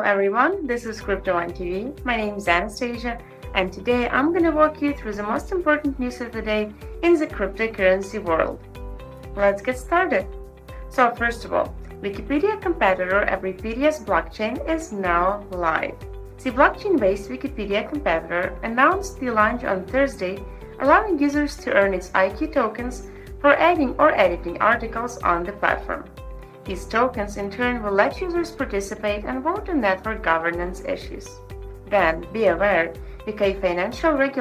Hello everyone, this is Crypto One TV. My name is Anastasia, and today I'm going to walk you through the most important news of the day in the cryptocurrency world. Let's get started. So, first of all, Wikipedia competitor Everipedia's blockchain is now live. The blockchain based Wikipedia competitor announced the launch on Thursday, allowing users to earn its IQ tokens for adding or editing articles on the platform. These tokens in turn will let users participate and vote on network governance issues. Then, be aware, UK financial regulators